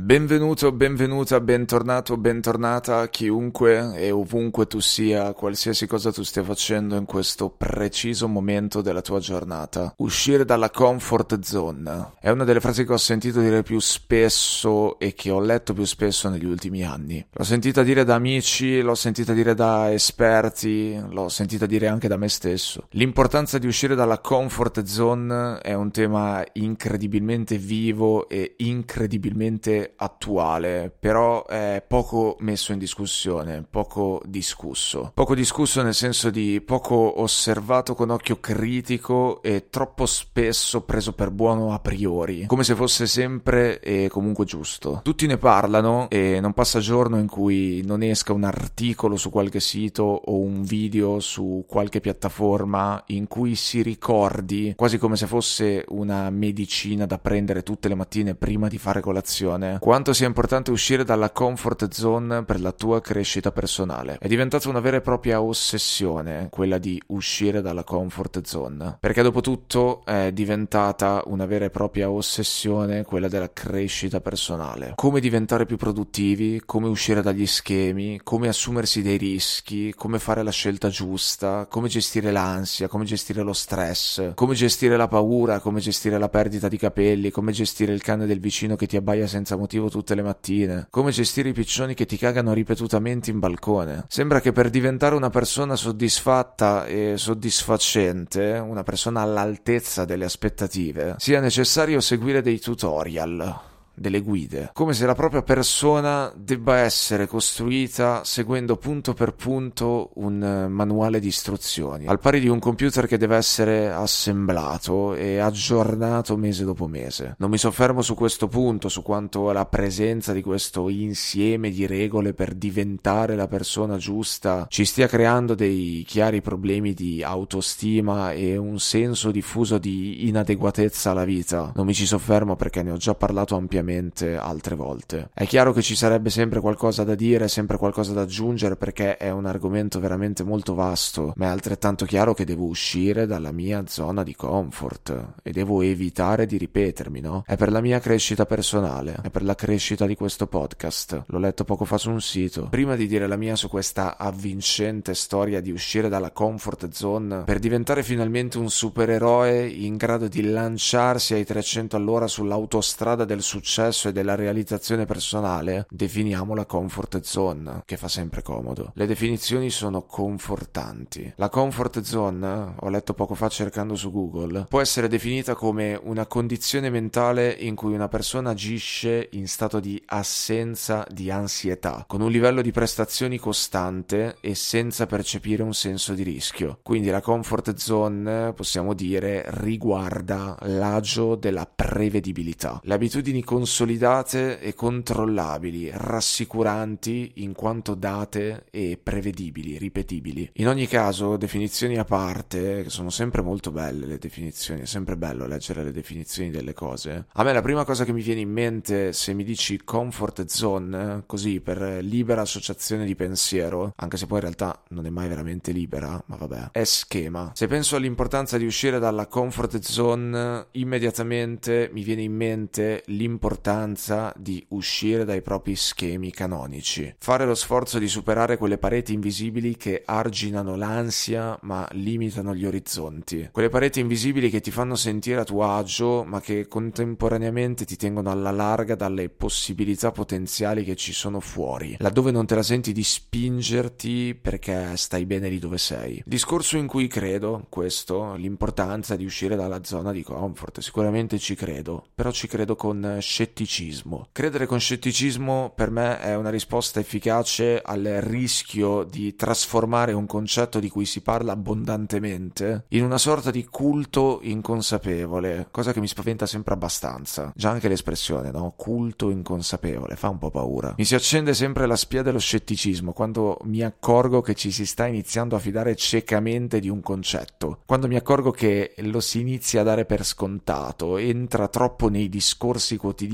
Benvenuto, benvenuta, bentornato, bentornata, chiunque e ovunque tu sia, qualsiasi cosa tu stia facendo in questo preciso momento della tua giornata. Uscire dalla comfort zone è una delle frasi che ho sentito dire più spesso e che ho letto più spesso negli ultimi anni. L'ho sentita dire da amici, l'ho sentita dire da esperti, l'ho sentita dire anche da me stesso. L'importanza di uscire dalla comfort zone è un tema incredibilmente vivo e incredibilmente attuale, però è poco messo in discussione, poco discusso. Poco discusso nel senso di poco osservato con occhio critico e troppo spesso preso per buono a priori, come se fosse sempre e comunque giusto. Tutti ne parlano e non passa giorno in cui non esca un articolo su qualche sito o un video su qualche piattaforma in cui si ricordi, quasi come se fosse una medicina da prendere tutte le mattine prima di fare colazione, quanto sia importante uscire dalla comfort zone per la tua crescita personale. È diventata una vera e propria ossessione quella di uscire dalla comfort zone, perché dopo tutto è diventata una vera e propria ossessione quella della crescita personale. Come diventare più produttivi, come uscire dagli schemi, come assumersi dei rischi, come fare la scelta giusta, come gestire l'ansia, come gestire lo stress, come gestire la paura, come gestire la perdita di capelli, come gestire il cane del vicino che ti abbaia senza motivo tutte le mattine. Come gestire i piccioni che ti cagano ripetutamente in balcone. Sembra che per diventare una persona soddisfatta e soddisfacente, una persona all'altezza delle aspettative, sia necessario seguire dei tutorial delle guide, come se la propria persona debba essere costruita seguendo punto per punto un eh, manuale di istruzioni, al pari di un computer che deve essere assemblato e aggiornato mese dopo mese. Non mi soffermo su questo punto, su quanto la presenza di questo insieme di regole per diventare la persona giusta ci stia creando dei chiari problemi di autostima e un senso diffuso di inadeguatezza alla vita. Non mi ci soffermo perché ne ho già parlato ampiamente ovviamente altre volte. È chiaro che ci sarebbe sempre qualcosa da dire, sempre qualcosa da aggiungere perché è un argomento veramente molto vasto, ma è altrettanto chiaro che devo uscire dalla mia zona di comfort e devo evitare di ripetermi, no? È per la mia crescita personale, è per la crescita di questo podcast. L'ho letto poco fa su un sito. Prima di dire la mia su questa avvincente storia di uscire dalla comfort zone per diventare finalmente un supereroe in grado di lanciarsi ai 300 all'ora sull'autostrada del successo successo e della realizzazione personale, definiamo la comfort zone, che fa sempre comodo. Le definizioni sono confortanti. La comfort zone, ho letto poco fa cercando su Google, può essere definita come una condizione mentale in cui una persona agisce in stato di assenza di ansietà, con un livello di prestazioni costante e senza percepire un senso di rischio. Quindi la comfort zone, possiamo dire, riguarda l'agio della prevedibilità. Le abitudini consolidate consolidate e controllabili, rassicuranti in quanto date e prevedibili, ripetibili. In ogni caso, definizioni a parte, che sono sempre molto belle le definizioni, è sempre bello leggere le definizioni delle cose. A me la prima cosa che mi viene in mente se mi dici comfort zone, così per libera associazione di pensiero, anche se poi in realtà non è mai veramente libera, ma vabbè, è schema. Se penso all'importanza di uscire dalla comfort zone, immediatamente mi viene in mente l'importanza l'importanza di uscire dai propri schemi canonici, fare lo sforzo di superare quelle pareti invisibili che arginano l'ansia ma limitano gli orizzonti, quelle pareti invisibili che ti fanno sentire a tuo agio ma che contemporaneamente ti tengono alla larga dalle possibilità potenziali che ci sono fuori, laddove non te la senti di spingerti perché stai bene lì dove sei. Discorso in cui credo, questo, l'importanza di uscire dalla zona di comfort, sicuramente ci credo, però ci credo con scelta scetticismo. Credere con scetticismo per me è una risposta efficace al rischio di trasformare un concetto di cui si parla abbondantemente in una sorta di culto inconsapevole, cosa che mi spaventa sempre abbastanza. Già anche l'espressione, no? Culto inconsapevole, fa un po' paura. Mi si accende sempre la spia dello scetticismo quando mi accorgo che ci si sta iniziando a fidare ciecamente di un concetto, quando mi accorgo che lo si inizia a dare per scontato, entra troppo nei discorsi quotidiani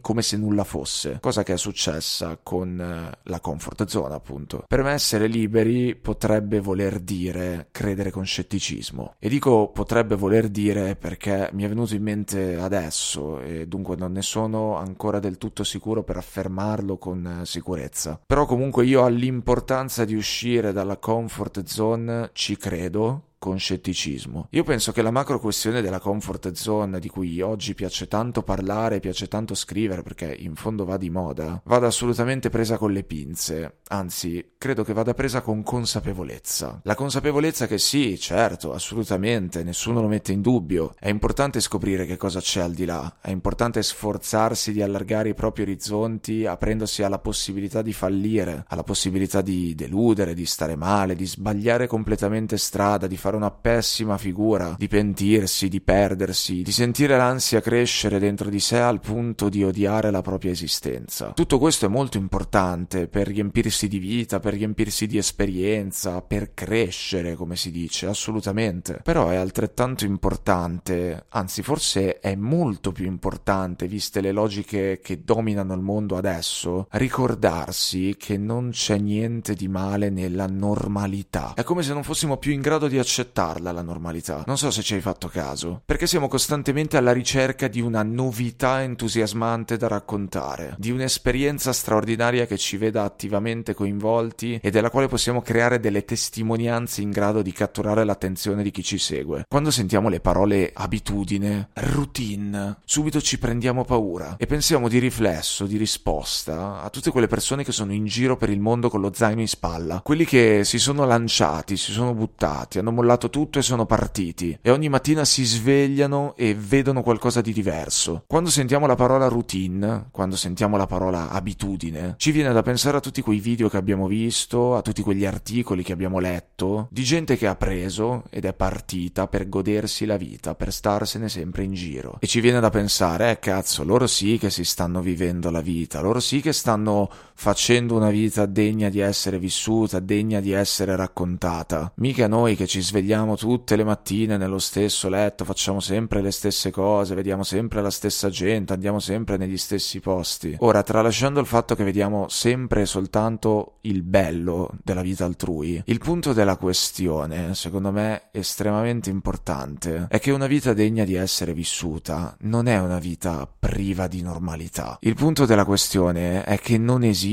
come se nulla fosse, cosa che è successa con eh, la comfort zone, appunto. Per me essere liberi potrebbe voler dire credere con scetticismo. E dico potrebbe voler dire perché mi è venuto in mente adesso e dunque non ne sono ancora del tutto sicuro per affermarlo con eh, sicurezza. Però comunque io all'importanza di uscire dalla comfort zone ci credo con scetticismo. Io penso che la macro questione della comfort zone, di cui oggi piace tanto parlare, piace tanto scrivere, perché in fondo va di moda, vada assolutamente presa con le pinze, anzi, credo che vada presa con consapevolezza. La consapevolezza che sì, certo, assolutamente, nessuno lo mette in dubbio, è importante scoprire che cosa c'è al di là, è importante sforzarsi di allargare i propri orizzonti aprendosi alla possibilità di fallire, alla possibilità di deludere, di stare male, di sbagliare completamente strada, di fare fare una pessima figura, di pentirsi, di perdersi, di sentire l'ansia crescere dentro di sé al punto di odiare la propria esistenza. Tutto questo è molto importante per riempirsi di vita, per riempirsi di esperienza, per crescere, come si dice, assolutamente. Però è altrettanto importante, anzi forse è molto più importante, viste le logiche che dominano il mondo adesso, ricordarsi che non c'è niente di male nella normalità. È come se non fossimo più in grado di accettare accettarla la normalità. Non so se ci hai fatto caso, perché siamo costantemente alla ricerca di una novità entusiasmante da raccontare, di un'esperienza straordinaria che ci veda attivamente coinvolti e della quale possiamo creare delle testimonianze in grado di catturare l'attenzione di chi ci segue. Quando sentiamo le parole abitudine, routine, subito ci prendiamo paura e pensiamo di riflesso, di risposta a tutte quelle persone che sono in giro per il mondo con lo zaino in spalla, quelli che si sono lanciati, si sono buttati, hanno mollato mollato tutto e sono partiti e ogni mattina si svegliano e vedono qualcosa di diverso. Quando sentiamo la parola routine, quando sentiamo la parola abitudine, ci viene da pensare a tutti quei video che abbiamo visto, a tutti quegli articoli che abbiamo letto, di gente che ha preso ed è partita per godersi la vita, per starsene sempre in giro. E ci viene da pensare, eh cazzo, loro sì che si stanno vivendo la vita, loro sì che stanno facendo una vita degna di essere vissuta, degna di essere raccontata. Mica noi che ci svegliamo tutte le mattine nello stesso letto, facciamo sempre le stesse cose, vediamo sempre la stessa gente, andiamo sempre negli stessi posti. Ora, tralasciando il fatto che vediamo sempre e soltanto il bello della vita altrui, il punto della questione, secondo me estremamente importante, è che una vita degna di essere vissuta non è una vita priva di normalità. Il punto della questione è che non esiste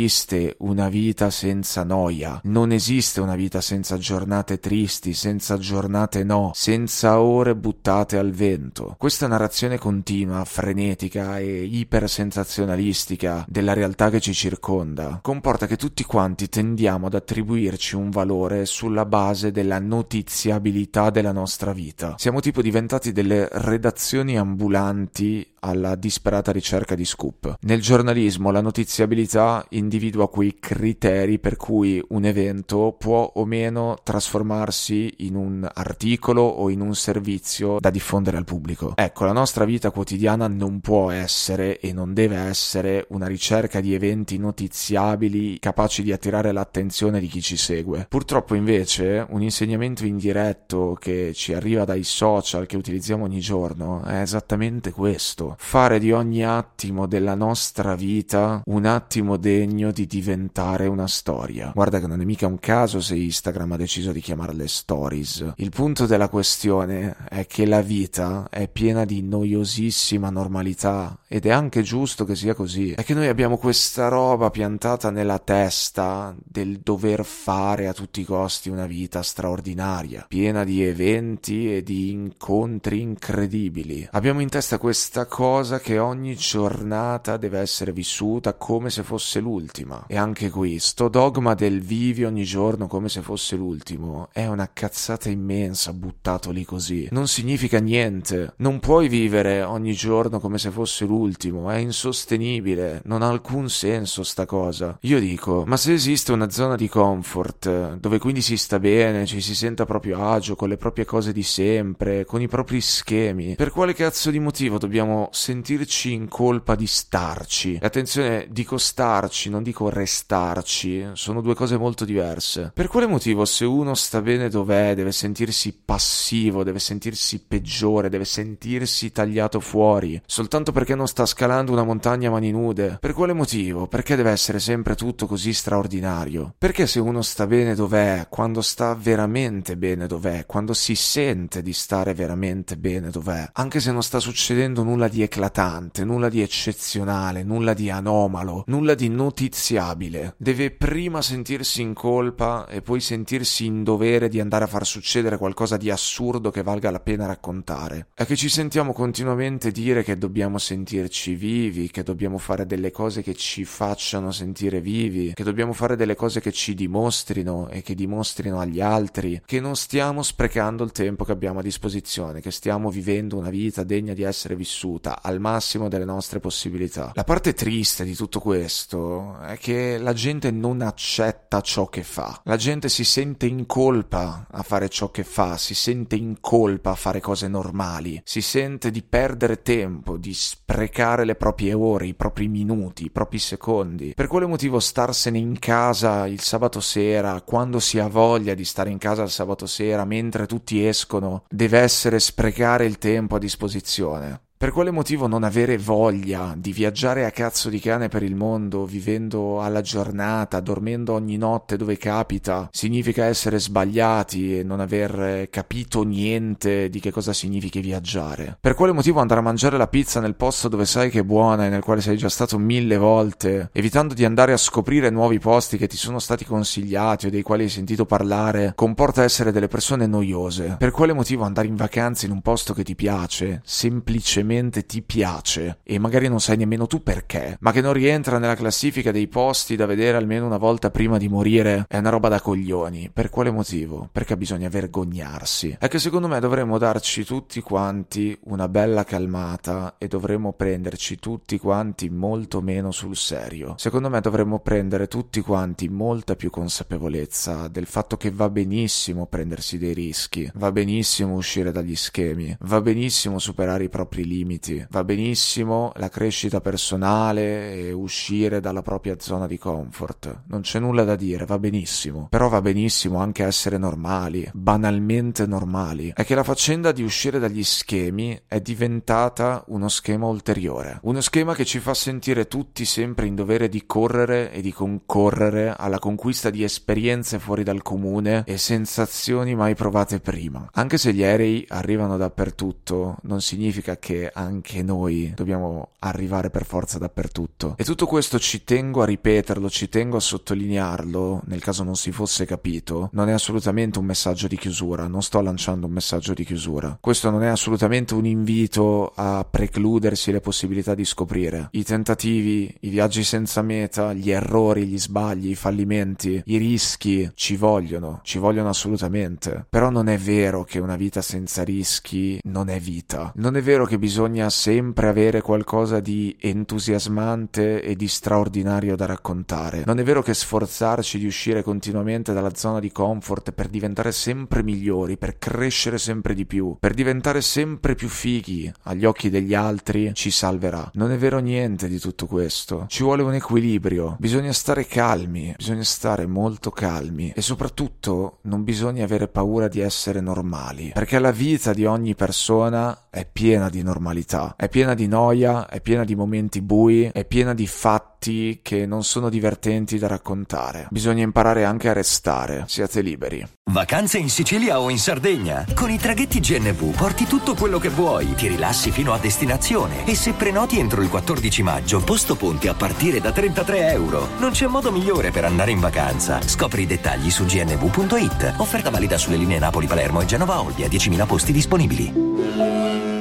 una vita senza noia, non esiste una vita senza giornate tristi, senza giornate no, senza ore buttate al vento. Questa narrazione continua, frenetica e ipersensazionalistica della realtà che ci circonda comporta che tutti quanti tendiamo ad attribuirci un valore sulla base della notiziabilità della nostra vita. Siamo tipo diventati delle redazioni ambulanti alla disperata ricerca di scoop. Nel giornalismo la notiziabilità individua quei criteri per cui un evento può o meno trasformarsi in un articolo o in un servizio da diffondere al pubblico. Ecco, la nostra vita quotidiana non può essere e non deve essere una ricerca di eventi notiziabili capaci di attirare l'attenzione di chi ci segue. Purtroppo invece un insegnamento indiretto che ci arriva dai social che utilizziamo ogni giorno è esattamente questo. Fare di ogni attimo della nostra vita un attimo degno di diventare una storia. Guarda che non è mica un caso se Instagram ha deciso di chiamarle stories il punto della questione è che la vita è piena di noiosissima normalità ed è anche giusto che sia così. È che noi abbiamo questa roba piantata nella testa del dover fare a tutti i costi una vita straordinaria, piena di eventi e di incontri incredibili. Abbiamo in testa questa cosa che ogni giornata deve essere vissuta come se fosse l'ultima. E anche qui, sto dogma del vivi ogni giorno come se fosse l'ultimo è una cazzata immensa buttato lì così. Non significa niente. Non puoi vivere ogni giorno come se fosse l'ultimo, è insostenibile, non ha alcun senso sta cosa. Io dico, ma se esiste una zona di comfort, dove quindi si sta bene, ci si senta proprio agio con le proprie cose di sempre, con i propri schemi, per quale cazzo di motivo dobbiamo sentirci in colpa di starci? E attenzione, dico starci, non dico restarci, sono due cose molto diverse. Per quale motivo se uno sta bene dov'è, deve sentirsi passivo, deve sentirsi peggiore, deve sentirsi tagliato fuori, soltanto perché non sta scalando una montagna a mani nude? Per quale motivo? Perché deve essere sempre tutto così straordinario? Perché se uno sta bene dov'è, quando sta veramente bene dov'è, quando si sente di stare veramente bene dov'è, anche se non sta succedendo nulla di eclatante, nulla di eccezionale, nulla di anomalo, nulla di notiziabile, deve prima sentirsi in colpa e poi sentirsi in dovere di andare a far succedere qualcosa di assurdo che valga la pena raccontare. È che ci sentiamo continuamente dire che dobbiamo sentirci vivi, che dobbiamo fare delle cose che ci facciano sentire vivi, che dobbiamo fare delle cose che ci dimostrino e che dimostrino agli altri che non stiamo sprecando il tempo che abbiamo a disposizione, che stiamo vivendo una vita degna di essere vissuta al massimo delle nostre possibilità. La parte triste di tutto questo è che la gente non accetta ciò che fa. La gente si sente in colpa a fare ciò che fa, si sente in colpa a fare cose normali, si sente di perdere tempo, di sprecare le proprie ore, i propri minuti, i propri secondi. Per quale motivo starsene in casa il sabato sera, quando si ha voglia di stare in casa il sabato sera, mentre tutti escono, deve essere sprecare il tempo a disposizione? Per quale motivo non avere voglia di viaggiare a cazzo di cane per il mondo, vivendo alla giornata, dormendo ogni notte dove capita, significa essere sbagliati e non aver capito niente di che cosa significhi viaggiare? Per quale motivo andare a mangiare la pizza nel posto dove sai che è buona e nel quale sei già stato mille volte, evitando di andare a scoprire nuovi posti che ti sono stati consigliati o dei quali hai sentito parlare, comporta essere delle persone noiose? Per quale motivo andare in vacanza in un posto che ti piace, semplicemente semplicemente ti piace e magari non sai nemmeno tu perché, ma che non rientra nella classifica dei posti da vedere almeno una volta prima di morire, è una roba da coglioni. Per quale motivo? Perché bisogna vergognarsi. È che secondo me dovremmo darci tutti quanti una bella calmata e dovremmo prenderci tutti quanti molto meno sul serio. Secondo me dovremmo prendere tutti quanti molta più consapevolezza del fatto che va benissimo prendersi dei rischi, va benissimo uscire dagli schemi, va benissimo superare i propri limiti limiti. Va benissimo la crescita personale e uscire dalla propria zona di comfort. Non c'è nulla da dire, va benissimo. Però va benissimo anche essere normali, banalmente normali. È che la faccenda di uscire dagli schemi è diventata uno schema ulteriore. Uno schema che ci fa sentire tutti sempre in dovere di correre e di concorrere alla conquista di esperienze fuori dal comune e sensazioni mai provate prima. Anche se gli aerei arrivano dappertutto, non significa che anche noi dobbiamo arrivare per forza dappertutto. E tutto questo ci tengo a ripeterlo, ci tengo a sottolinearlo, nel caso non si fosse capito, non è assolutamente un messaggio di chiusura, non sto lanciando un messaggio di chiusura. Questo non è assolutamente un invito a precludersi le possibilità di scoprire. I tentativi, i viaggi senza meta, gli errori, gli sbagli, i fallimenti, i rischi ci vogliono, ci vogliono assolutamente. Però non è vero che una vita senza rischi non è vita. Non è vero che bisogna bisogna sempre avere qualcosa di entusiasmante e di straordinario da raccontare. Non è vero che sforzarci di uscire continuamente dalla zona di comfort per diventare sempre migliori, per crescere sempre di più, per diventare sempre più fighi agli occhi degli altri ci salverà. Non è vero niente di tutto questo. Ci vuole un equilibrio. Bisogna stare calmi, bisogna stare molto calmi e soprattutto non bisogna avere paura di essere normali, perché la vita di ogni persona è piena di normalità normalità. È piena di noia, è piena di momenti bui, è piena di fatti che non sono divertenti da raccontare. Bisogna imparare anche a restare. Siate liberi. Vacanze in Sicilia o in Sardegna? Con i traghetti GNV porti tutto quello che vuoi, ti rilassi fino a destinazione e se prenoti entro il 14 maggio, posto ponti a partire da 33 euro. Non c'è modo migliore per andare in vacanza. Scopri i dettagli su gnv.it. Offerta valida sulle linee Napoli-Palermo e Genova-Olbia, 10.000 posti disponibili.